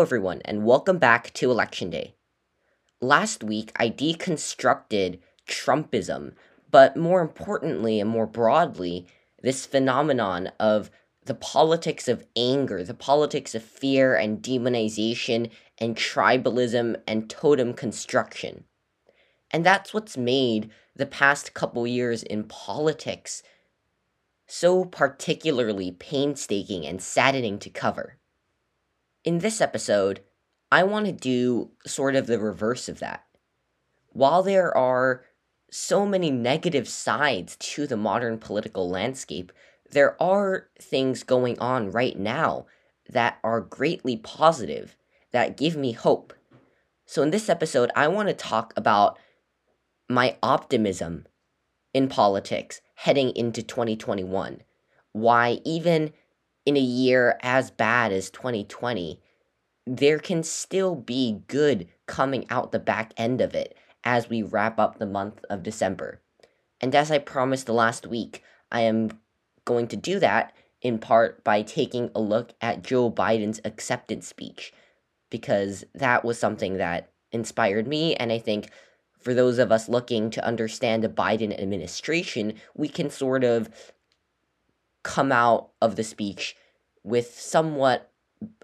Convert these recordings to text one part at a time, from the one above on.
Everyone, and welcome back to Election Day. Last week, I deconstructed Trumpism, but more importantly and more broadly, this phenomenon of the politics of anger, the politics of fear and demonization and tribalism and totem construction. And that's what's made the past couple years in politics so particularly painstaking and saddening to cover. In this episode, I want to do sort of the reverse of that. While there are so many negative sides to the modern political landscape, there are things going on right now that are greatly positive, that give me hope. So, in this episode, I want to talk about my optimism in politics heading into 2021. Why, even in a year as bad as 2020, there can still be good coming out the back end of it as we wrap up the month of December. And as I promised last week, I am going to do that in part by taking a look at Joe Biden's acceptance speech, because that was something that inspired me, and I think for those of us looking to understand the Biden administration, we can sort of come out of the speech with somewhat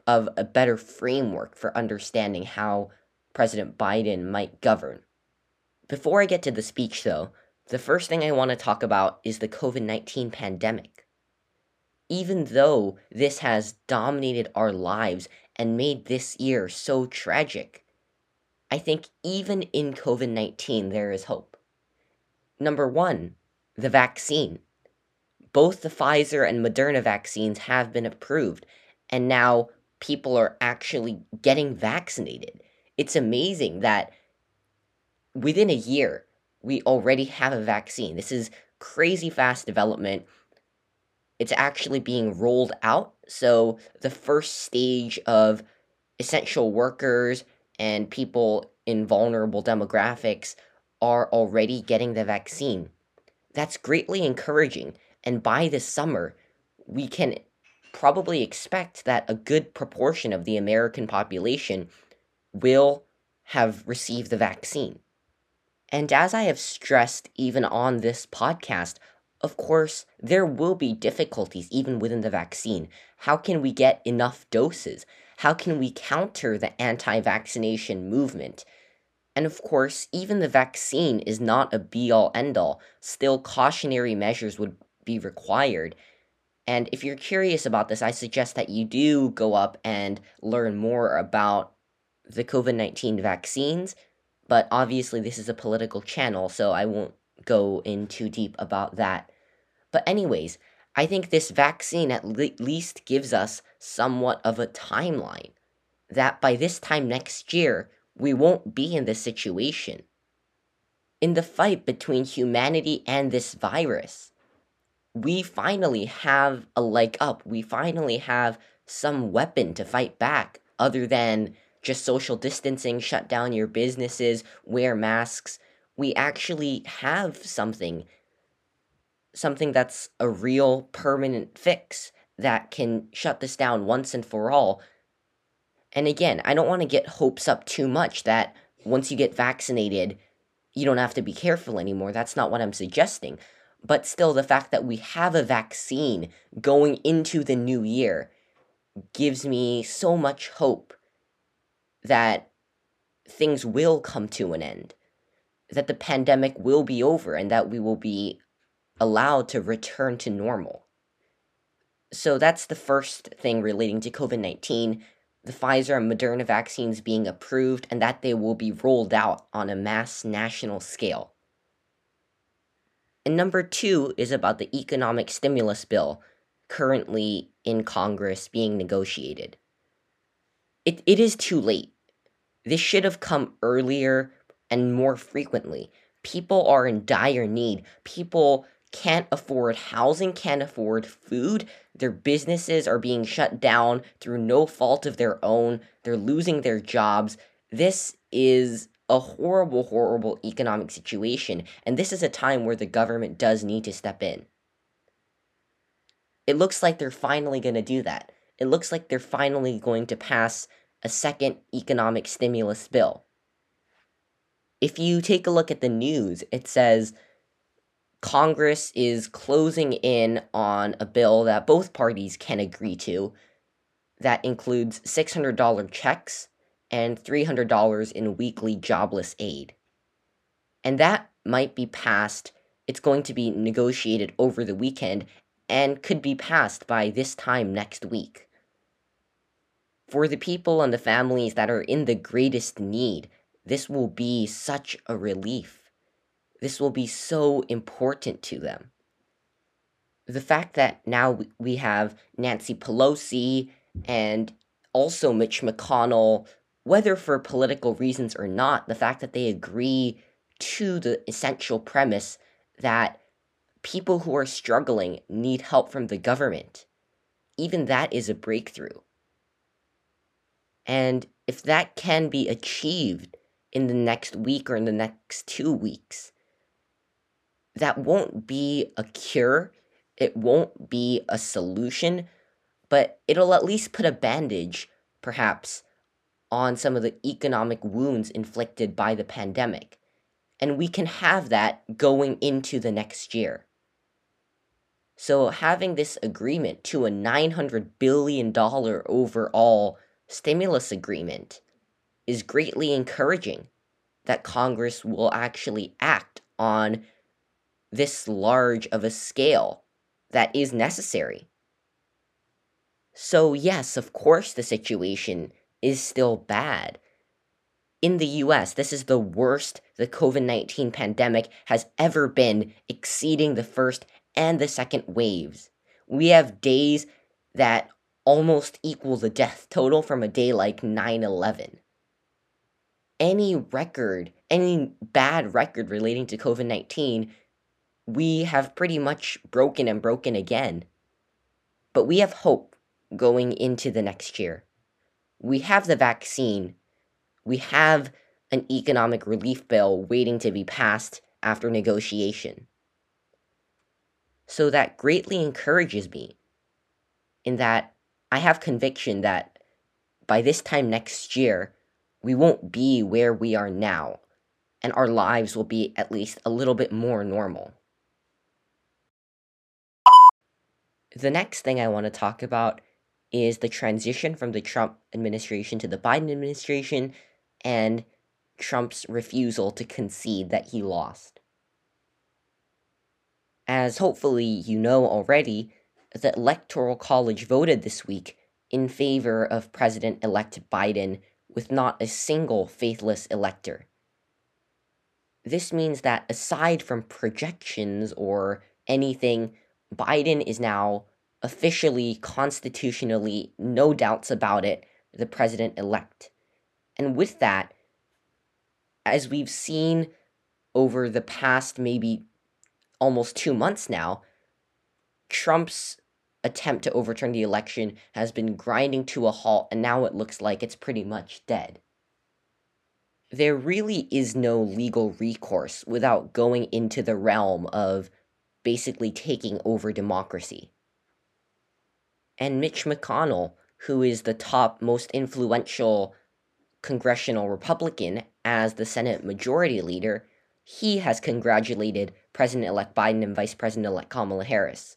of a better framework for understanding how President Biden might govern. Before I get to the speech, though, the first thing I want to talk about is the COVID 19 pandemic. Even though this has dominated our lives and made this year so tragic, I think even in COVID 19, there is hope. Number one, the vaccine. Both the Pfizer and Moderna vaccines have been approved, and now people are actually getting vaccinated. It's amazing that within a year, we already have a vaccine. This is crazy fast development. It's actually being rolled out. So, the first stage of essential workers and people in vulnerable demographics are already getting the vaccine. That's greatly encouraging. And by this summer, we can probably expect that a good proportion of the American population will have received the vaccine. And as I have stressed even on this podcast, of course, there will be difficulties even within the vaccine. How can we get enough doses? How can we counter the anti vaccination movement? And of course, even the vaccine is not a be all end all. Still, cautionary measures would be required. And if you're curious about this, I suggest that you do go up and learn more about the COVID 19 vaccines. But obviously, this is a political channel, so I won't go in too deep about that. But, anyways, I think this vaccine at le- least gives us somewhat of a timeline that by this time next year, we won't be in this situation. In the fight between humanity and this virus, we finally have a leg up. We finally have some weapon to fight back other than just social distancing, shut down your businesses, wear masks. We actually have something something that's a real permanent fix that can shut this down once and for all. And again, I don't want to get hopes up too much that once you get vaccinated, you don't have to be careful anymore. That's not what I'm suggesting. But still, the fact that we have a vaccine going into the new year gives me so much hope that things will come to an end, that the pandemic will be over, and that we will be allowed to return to normal. So that's the first thing relating to COVID 19 the Pfizer and Moderna vaccines being approved and that they will be rolled out on a mass national scale. And number two is about the economic stimulus bill currently in Congress being negotiated. It, it is too late. This should have come earlier and more frequently. People are in dire need. People can't afford housing, can't afford food. Their businesses are being shut down through no fault of their own. They're losing their jobs. This is a horrible, horrible economic situation, and this is a time where the government does need to step in. It looks like they're finally going to do that. It looks like they're finally going to pass a second economic stimulus bill. If you take a look at the news, it says Congress is closing in on a bill that both parties can agree to that includes $600 checks and $300 in weekly jobless aid. And that might be passed, it's going to be negotiated over the weekend and could be passed by this time next week. For the people and the families that are in the greatest need, this will be such a relief. This will be so important to them. The fact that now we have Nancy Pelosi and also Mitch McConnell, whether for political reasons or not, the fact that they agree to the essential premise that people who are struggling need help from the government. Even that is a breakthrough. And if that can be achieved in the next week or in the next two weeks, that won't be a cure. It won't be a solution, but it'll at least put a bandage, perhaps, on some of the economic wounds inflicted by the pandemic. And we can have that going into the next year. So, having this agreement to a $900 billion overall stimulus agreement is greatly encouraging that Congress will actually act on this large of a scale that is necessary. So, yes, of course, the situation is still bad. In the US, this is the worst the COVID 19 pandemic has ever been, exceeding the first and the second waves. We have days that almost equal the death total from a day like 9 11. Any record, any bad record relating to COVID 19, we have pretty much broken and broken again. But we have hope going into the next year. We have the vaccine. We have an economic relief bill waiting to be passed after negotiation. So that greatly encourages me in that I have conviction that by this time next year, we won't be where we are now, and our lives will be at least a little bit more normal. The next thing I want to talk about is the transition from the Trump administration to the Biden administration and Trump's refusal to concede that he lost. As hopefully you know already, the Electoral College voted this week in favor of President elect Biden with not a single faithless elector. This means that aside from projections or anything, Biden is now officially, constitutionally, no doubts about it, the president elect. And with that, as we've seen over the past maybe almost two months now, Trump's attempt to overturn the election has been grinding to a halt, and now it looks like it's pretty much dead. There really is no legal recourse without going into the realm of basically taking over democracy and Mitch McConnell, who is the top most influential congressional Republican as the Senate Majority Leader, he has congratulated President elect Biden and Vice President elect Kamala Harris.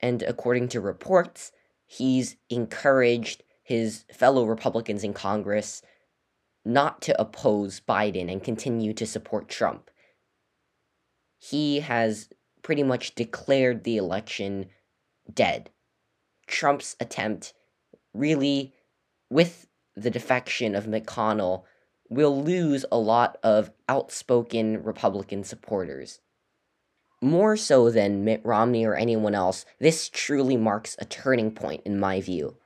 And according to reports, he's encouraged his fellow Republicans in Congress not to oppose Biden and continue to support Trump. He has pretty much declared the election dead. Trump's attempt, really, with the defection of McConnell, will lose a lot of outspoken Republican supporters. More so than Mitt Romney or anyone else, this truly marks a turning point in my view.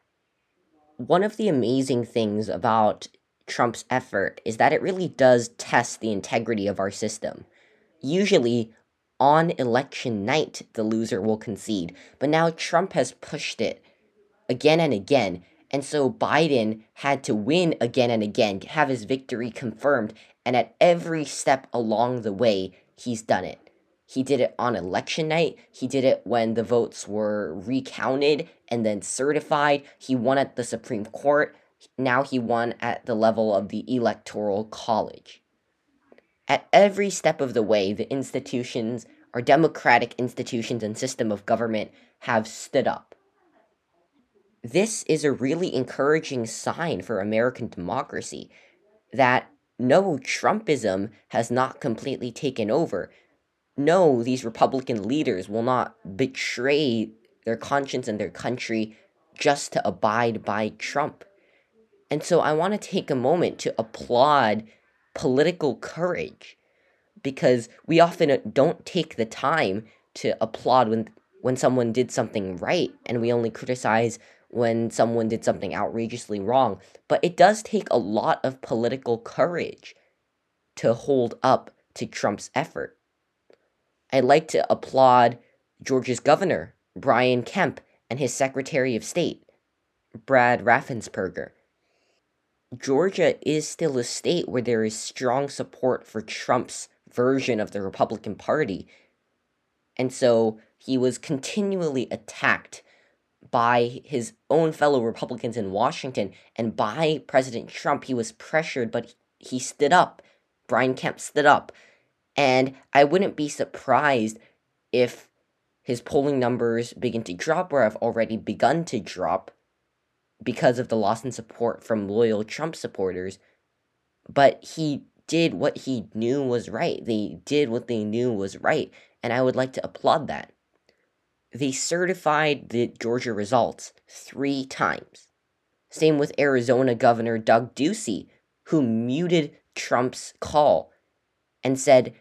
One of the amazing things about Trump's effort is that it really does test the integrity of our system. Usually, on election night, the loser will concede. But now Trump has pushed it again and again. And so Biden had to win again and again, have his victory confirmed. And at every step along the way, he's done it. He did it on election night. He did it when the votes were recounted and then certified. He won at the Supreme Court. now he won at the level of the Electoral College. At every step of the way, the institutions, our democratic institutions and system of government, have stood up. This is a really encouraging sign for American democracy that no, Trumpism has not completely taken over. No, these Republican leaders will not betray their conscience and their country just to abide by Trump. And so I want to take a moment to applaud political courage because we often uh, don't take the time to applaud when when someone did something right and we only criticize when someone did something outrageously wrong. But it does take a lot of political courage to hold up to Trump's effort. I'd like to applaud Georgia's governor, Brian Kemp, and his Secretary of State, Brad Raffensperger. Georgia is still a state where there is strong support for Trump's version of the Republican Party. And so he was continually attacked by his own fellow Republicans in Washington and by President Trump. He was pressured, but he stood up. Brian Kemp stood up. And I wouldn't be surprised if his polling numbers begin to drop or have already begun to drop because of the loss in support from loyal Trump supporters. But he did what he knew was right. They did what they knew was right. And I would like to applaud that they certified the Georgia results three times. Same with Arizona Governor Doug Ducey, who muted Trump's call and said,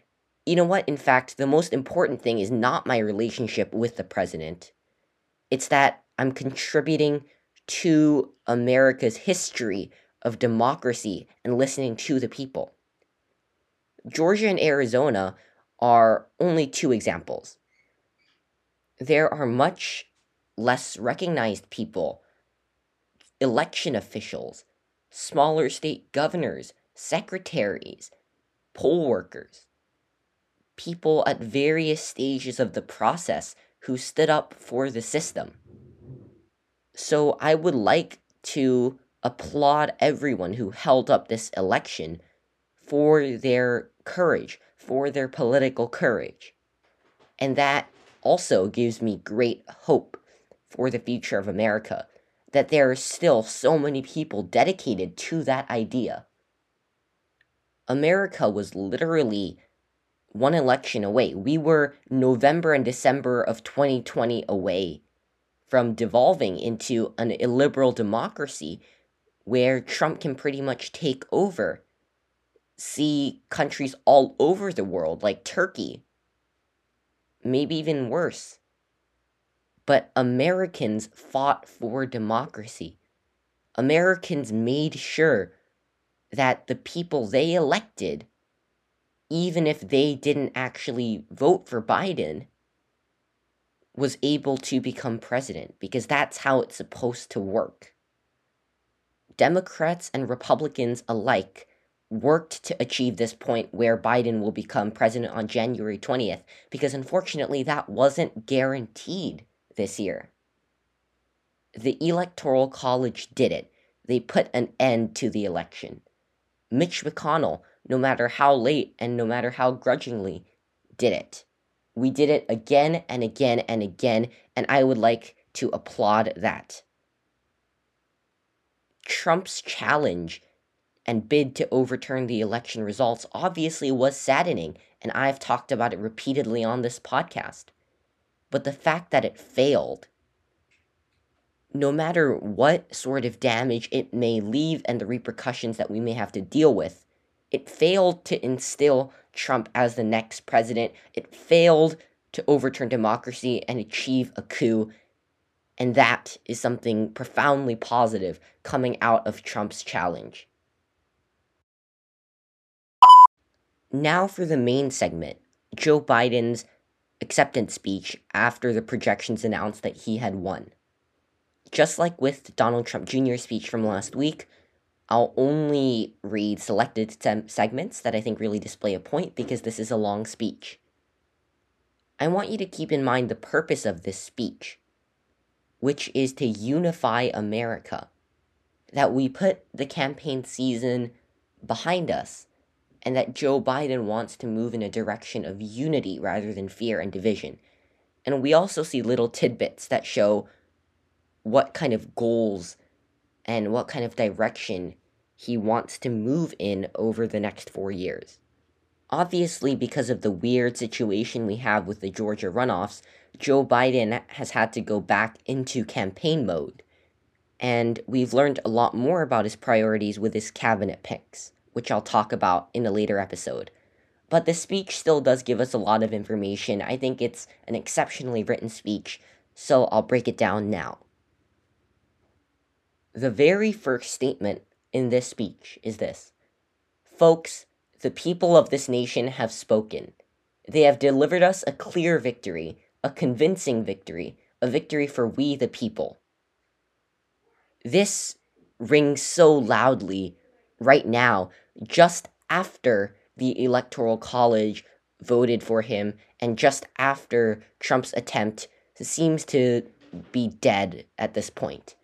you know what? In fact, the most important thing is not my relationship with the president. It's that I'm contributing to America's history of democracy and listening to the people. Georgia and Arizona are only two examples there are much less recognized people, election officials, smaller state governors, secretaries, poll workers, people at various stages of the process who stood up for the system. So I would like to applaud everyone who held up this election for their courage, for their political courage. And that also gives me great hope for the future of America that there are still so many people dedicated to that idea. America was literally one election away. We were November and December of 2020 away from devolving into an illiberal democracy where Trump can pretty much take over. See countries all over the world, like Turkey, maybe even worse. But Americans fought for democracy. Americans made sure that the people they elected, even if they didn't actually vote for Biden, was able to become president because that's how it's supposed to work. Democrats and Republicans alike worked to achieve this point where Biden will become president on January 20th, because unfortunately that wasn't guaranteed this year. The Electoral College did it. They put an end to the election. Mitch McConnell, no matter how late and no matter how grudgingly, did it. We did it again and again and again, and I would like to applaud that. Trump's challenge and bid to overturn the election results obviously was saddening, and I've talked about it repeatedly on this podcast. But the fact that it failed, no matter what sort of damage it may leave and the repercussions that we may have to deal with, it failed to instill Trump as the next president. It failed to overturn democracy and achieve a coup. And that is something profoundly positive coming out of Trump's challenge. Now for the main segment Joe Biden's acceptance speech after the projections announced that he had won. Just like with Donald Trump Jr.'s speech from last week, I'll only read selected segments that I think really display a point because this is a long speech. I want you to keep in mind the purpose of this speech, which is to unify America. that we put the campaign season behind us and that Joe Biden wants to move in a direction of unity rather than fear and division. And we also see little tidbits that show what kind of goals and what kind of direction he wants to move in over the next four years. Obviously, because of the weird situation we have with the Georgia runoffs, Joe Biden has had to go back into campaign mode. And we've learned a lot more about his priorities with his cabinet picks, which I'll talk about in a later episode. But the speech still does give us a lot of information. I think it's an exceptionally written speech, so I'll break it down now. The very first statement in this speech is this Folks, the people of this nation have spoken. They have delivered us a clear victory, a convincing victory, a victory for we the people. This rings so loudly right now, just after the Electoral College voted for him, and just after Trump's attempt seems to be dead at this point.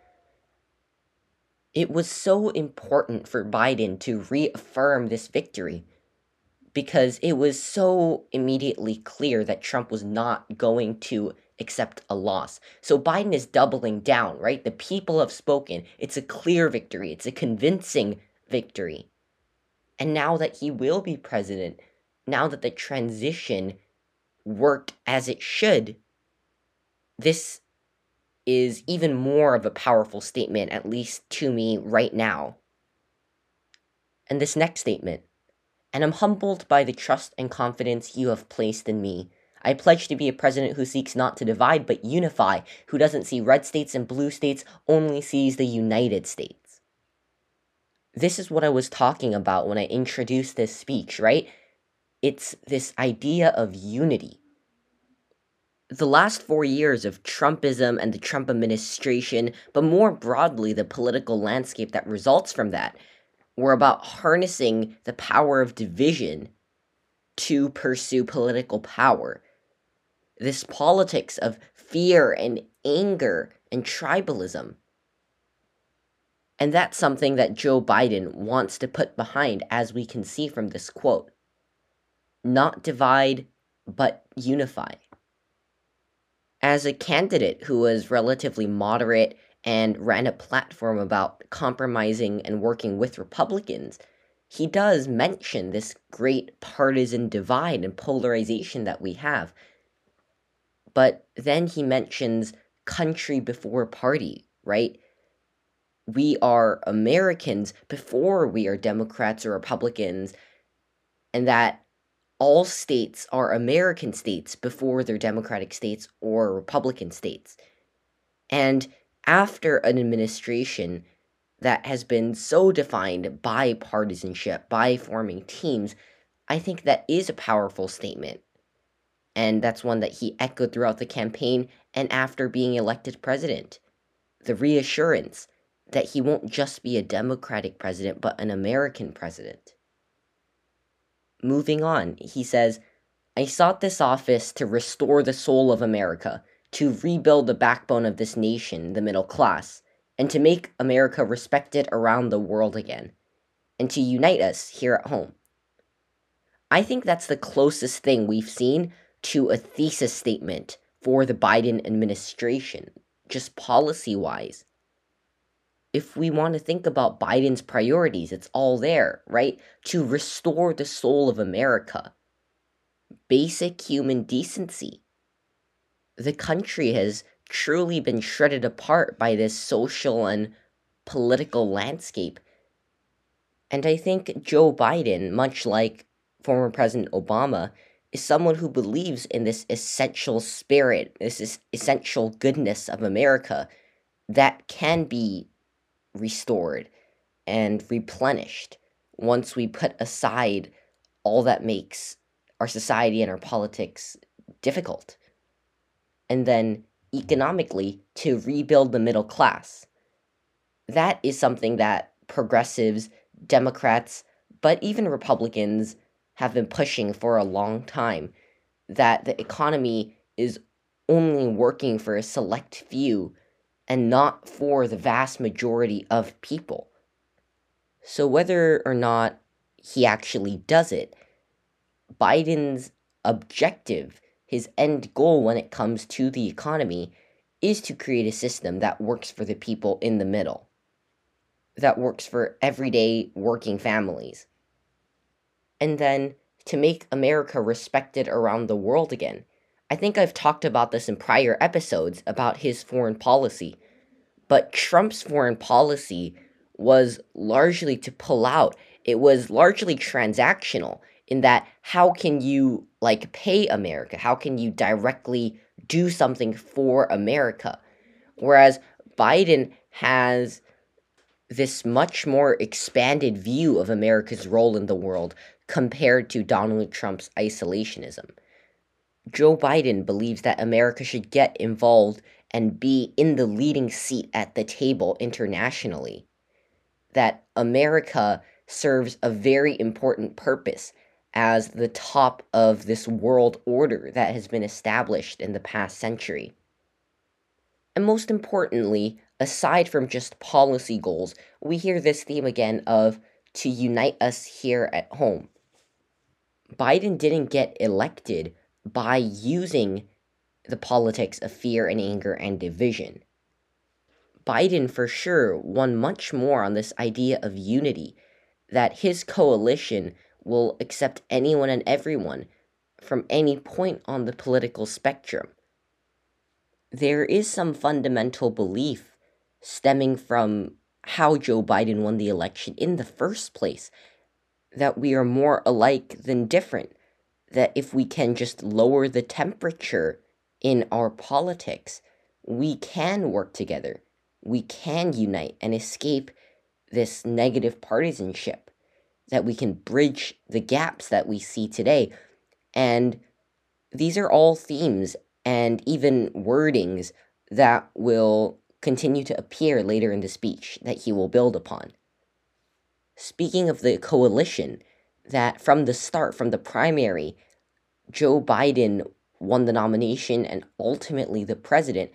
It was so important for Biden to reaffirm this victory because it was so immediately clear that Trump was not going to accept a loss. So Biden is doubling down, right? The people have spoken. It's a clear victory, it's a convincing victory. And now that he will be president, now that the transition worked as it should, this is even more of a powerful statement, at least to me right now. And this next statement and I'm humbled by the trust and confidence you have placed in me. I pledge to be a president who seeks not to divide but unify, who doesn't see red states and blue states, only sees the United States. This is what I was talking about when I introduced this speech, right? It's this idea of unity the last four years of Trumpism and the Trump administration, but more broadly, the political landscape that results from that, were about harnessing the power of division to pursue political power. This politics of fear and anger and tribalism. And that's something that Joe Biden wants to put behind, as we can see from this quote. Not divide, but unify as a candidate who was relatively moderate and ran a platform about compromising and working with Republicans, he does mention this great partisan divide and polarization that we have. But then he mentions country before party, right? We are Americans before we are Democrats or Republicans, and that all states are American states before they're Democratic states or Republican states. And after an administration that has been so defined by partisanship, by forming teams, I think that is a powerful statement. And that's one that he echoed throughout the campaign and after being elected president. The reassurance that he won't just be a Democratic president, but an American president. Moving on, he says, I sought this office to restore the soul of America, to rebuild the backbone of this nation, the middle class, and to make America respected around the world again, and to unite us here at home. I think that's the closest thing we've seen to a thesis statement for the Biden administration, just policy wise if we want to think about Biden's priorities, it's all there, right? To restore the soul of America, basic human decency. The country has truly been shredded apart by this social and political landscape. And I think Joe Biden, much like former President Obama, is someone who believes in this essential spirit, this essential goodness of America that can be restored and replenished once we put aside all that makes our society and our politics difficult. And then economically, to rebuild the middle class. That is something that progressives, Democrats, but even Republicans have been pushing for a long time. That the economy is only working for a select few and not for the vast majority of people. So, whether or not he actually does it, Biden's objective, his end goal when it comes to the economy, is to create a system that works for the people in the middle, that works for everyday working families. And then to make America respected around the world again. I think I've talked about this in prior episodes about his foreign policy, but Trump's foreign policy was largely to pull out. It was largely transactional in that how can you like pay America? How can you directly do something for America? Whereas Biden has this much more expanded view of America's role in the world compared to Donald Trump's isolationism. Joe Biden believes that America should get involved and be in the leading seat at the table internationally. That America serves a very important purpose as the top of this world order that has been established in the past century. And most importantly, aside from just policy goals, we hear this theme again of to unite us here at home. Biden didn't get elected by using the politics of fear and anger and division. Biden, for sure, won much more on this idea of unity, that his coalition will accept anyone and everyone from any point on the political spectrum. There is some fundamental belief stemming from how Joe Biden won the election in the first place that we are more alike than different that if we can just lower the temperature in our politics, we can work together. We can unite and escape this negative partisanship, that we can bridge the gaps that we see today. And these are all themes and even wordings that will continue to appear later in the speech that he will build upon. Speaking of the coalition, that from the start, from the primary, Joe Biden won the nomination and ultimately the president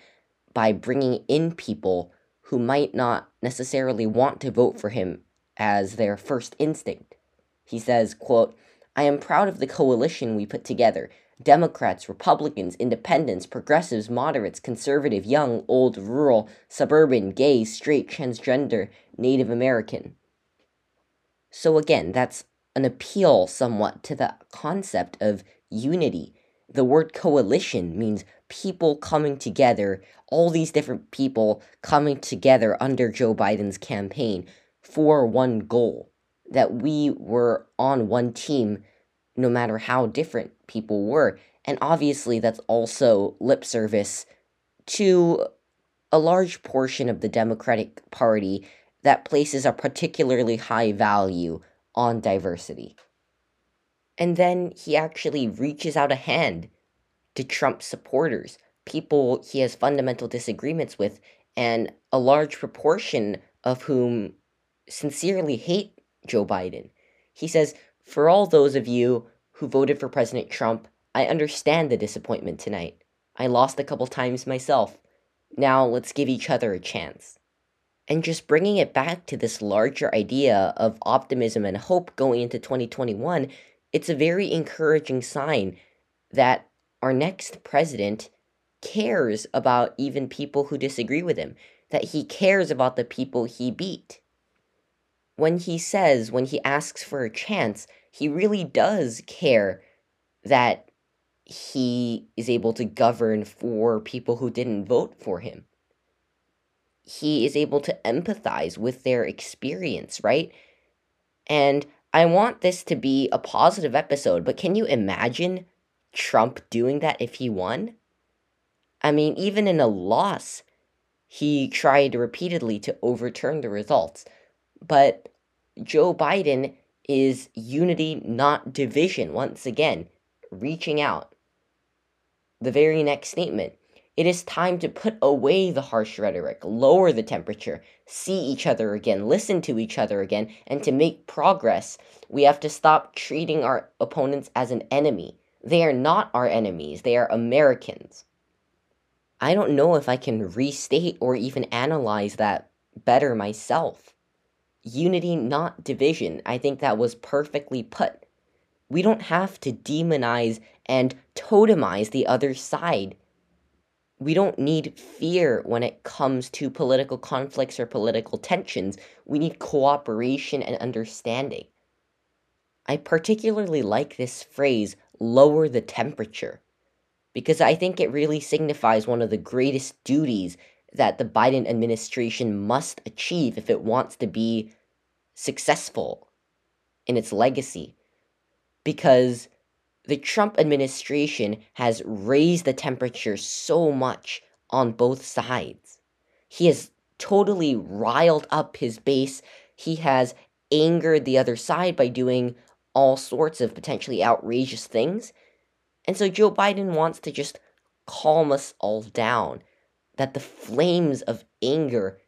by bringing in people who might not necessarily want to vote for him as their first instinct. He says, quote, I am proud of the coalition we put together. Democrats, Republicans, independents, progressives, moderates, conservative, young, old, rural, suburban, gay, straight, transgender, Native American. So again, that's an appeal somewhat to the concept of unity. The word coalition means people coming together, all these different people coming together under Joe Biden's campaign for one goal. That we were on one team no matter how different people were. And obviously, that's also lip service to a large portion of the Democratic Party that places a particularly high value on diversity. And then he actually reaches out a hand to Trump supporters, people he has fundamental disagreements with, and a large proportion of whom sincerely hate Joe Biden. He says, For all those of you who voted for President Trump, I understand the disappointment tonight. I lost a couple times myself. Now let's give each other a chance. And just bringing it back to this larger idea of optimism and hope going into 2021, it's a very encouraging sign that our next president cares about even people who disagree with him, that he cares about the people he beat. When he says, when he asks for a chance, he really does care that he is able to govern for people who didn't vote for him he is able to empathize with their experience, right? And I want this to be a positive episode, but can you imagine Trump doing that if he won? I mean, even in a loss, he tried repeatedly to overturn the results. But Joe Biden is unity, not division, once again, reaching out. The very next statement it is time to put away the harsh rhetoric, lower the temperature, see each other again, listen to each other again, and to make progress, we have to stop treating our opponents as an enemy. They are not our enemies, they are Americans. I don't know if I can restate or even analyze that better myself. Unity, not division. I think that was perfectly put. We don't have to demonize and totemize the other side. We don't need fear when it comes to political conflicts or political tensions. We need cooperation and understanding. I particularly like this phrase, lower the temperature, because I think it really signifies one of the greatest duties that the Biden administration must achieve if it wants to be successful in its legacy. Because the Trump administration has raised the temperature so much on both sides. He has totally riled up his base. He has angered the other side by doing all sorts of potentially outrageous things. And so Joe Biden wants to just calm us all down, that the flames of anger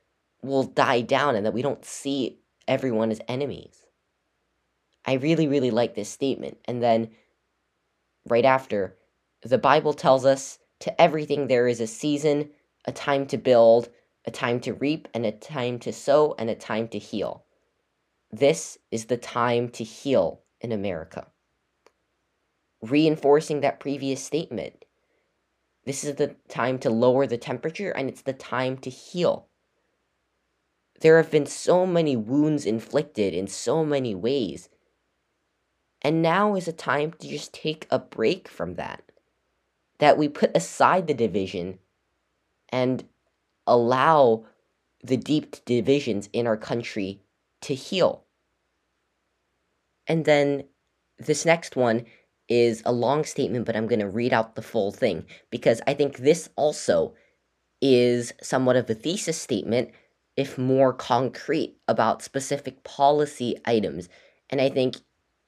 will die down and that we don't see everyone as enemies. I really, really like this statement. And then right after, the Bible tells us to everything there is a season, a time to build, a time to reap, and a time to sow, and a time to heal. This is the time to heal in America. Reinforcing that previous statement. This is the time to lower the temperature and it's the time to heal. There have been so many wounds inflicted in so many ways. And now is a time to just take a break from that. That we put aside the division and allow the deep divisions in our country to heal. And then this next one is a long statement, but I'm going to read out the full thing because I think this also is somewhat of a thesis statement, if more concrete, about specific policy items. And I think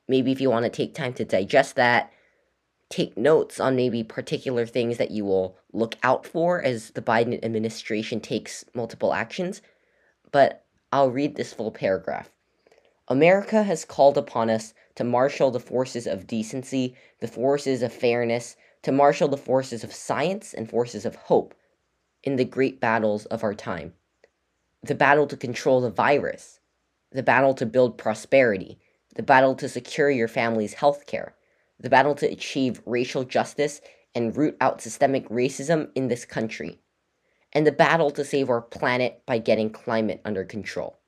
maybe if you want to take time to digest that, take notes on maybe particular things that you will look out for as the Biden administration takes multiple actions. But I'll read this full paragraph. America has called upon us to marshal the forces of decency, the forces of fairness, to marshal the forces of science and forces of hope in the great battles of our time. The battle to control the virus, the battle to build prosperity, the battle to secure your family's health care, the battle to achieve racial justice and root out systemic racism in this country, and the battle to save our planet by getting climate under control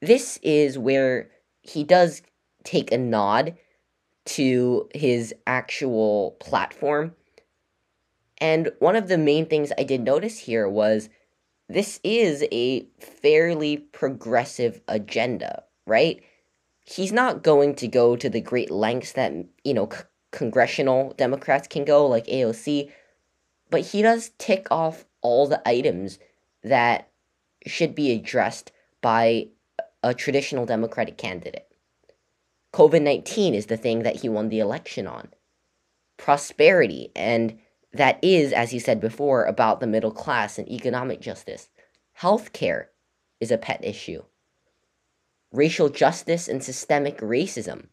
this is where he does take a nod to his actual platform. And one of the main things I did notice here was this is a fairly progressive agenda, right? He's not going to go to the great lengths that, you know, c- congressional Democrats can go, like AOC, but he does tick off all the items that should be addressed by a traditional Democratic candidate. COVID 19 is the thing that he won the election on. Prosperity, and that is, as he said before, about the middle class and economic justice. Healthcare is a pet issue. Racial justice and systemic racism,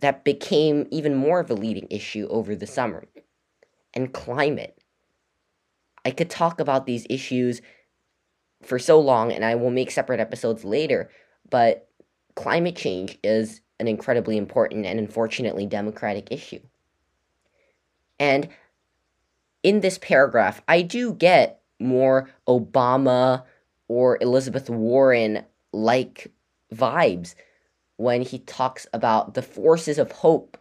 that became even more of a leading issue over the summer. And climate. I could talk about these issues for so long, and I will make separate episodes later, but climate change is an incredibly important and unfortunately democratic issue. And in this paragraph, I do get more Obama or Elizabeth Warren like vibes when he talks about the forces of hope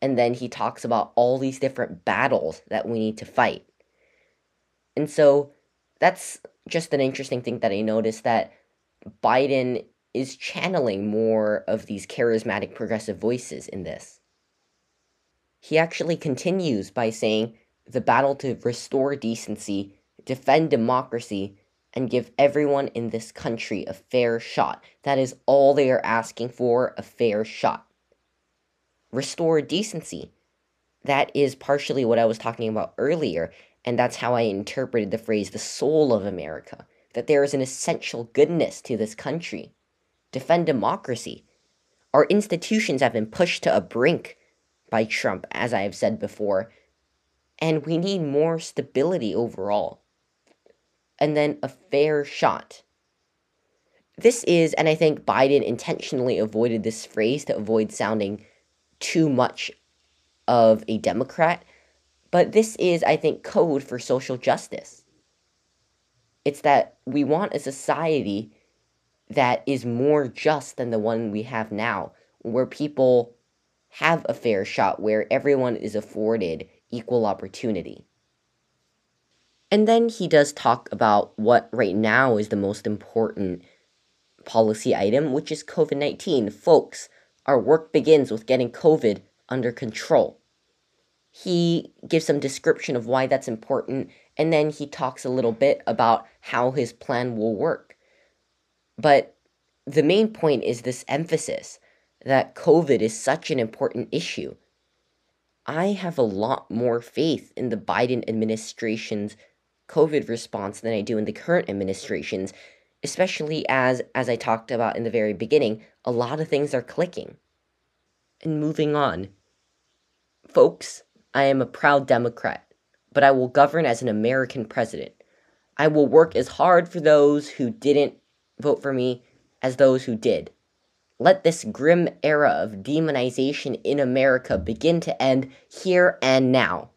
and then he talks about all these different battles that we need to fight. And so that's just an interesting thing that I noticed that Biden is channeling more of these charismatic progressive voices in this. He actually continues by saying the battle to restore decency, defend democracy, and give everyone in this country a fair shot. That is all they are asking for a fair shot. Restore decency. That is partially what I was talking about earlier and that's how I interpreted the phrase the soul of America, that there is an essential goodness to this country. Defend democracy. Our institutions have been pushed to a brink by Trump, as I have said before. and we need more stability overall. And then a fair shot. This is, and I think Biden intentionally avoided this phrase to avoid sounding too much of a Democrat, but this is, I think, code for social justice. It's that we want a society that is more just than the one we have now, where people have a fair shot, where everyone is afforded equal opportunity. And then he does talk about what right now is the most important policy item, which is COVID 19. Folks, our work begins with getting COVID under control. He gives some description of why that's important, and then he talks a little bit about how his plan will work. But the main point is this emphasis that COVID is such an important issue. I have a lot more faith in the Biden administration's COVID response than I do in the current administration's, especially as, as I talked about in the very beginning, a lot of things are clicking. And moving on. Folks, I am a proud Democrat, but I will govern as an American president. I will work as hard for those who didn't vote for me as those who did. Let this grim era of demonization in America begin to end here and now.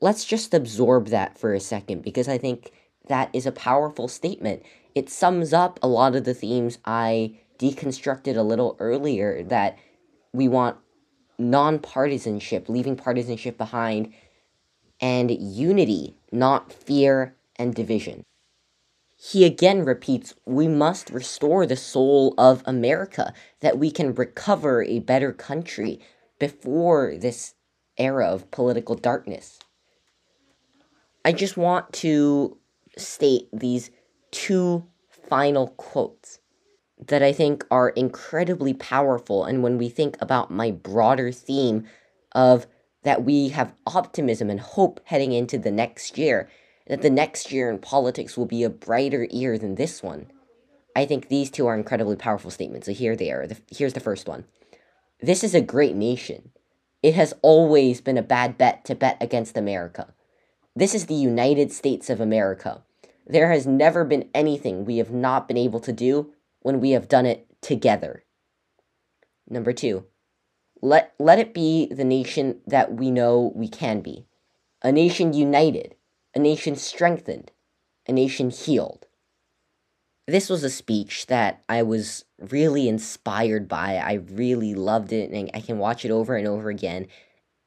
Let's just absorb that for a second because I think that is a powerful statement. It sums up a lot of the themes I deconstructed a little earlier that we want nonpartisanship, leaving partisanship behind, and unity, not fear and division he again repeats, we must restore the soul of America, that we can recover a better country before this era of political darkness. I just want to state these two final quotes that I think are incredibly powerful. And when we think about my broader theme of that we have optimism and hope heading into the next year, that the next year in politics will be a brighter year than this one. I think these two are incredibly powerful statements. So here they are. The, here's the first one. This is a great nation. It has always been a bad bet to bet against America. This is the United States of America. There has never been anything we have not been able to do when we have done it together. Number two, let, let it be the nation that we know we can be. A nation united, a nation strengthened, a nation healed. This was a speech that I was really inspired by. I really loved it, and I can watch it over and over again.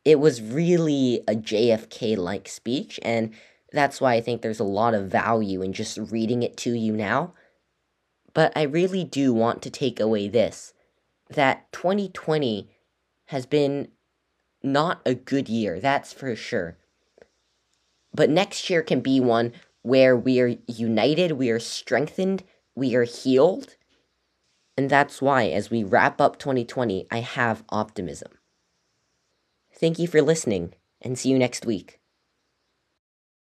It was really a JFK like speech, and that's why I think there's a lot of value in just reading it to you now. But I really do want to take away this that 2020 has been not a good year, that's for sure. But next year can be one where we are united, we are strengthened, we are healed. And that's why, as we wrap up 2020, I have optimism. Thank you for listening, and see you next week.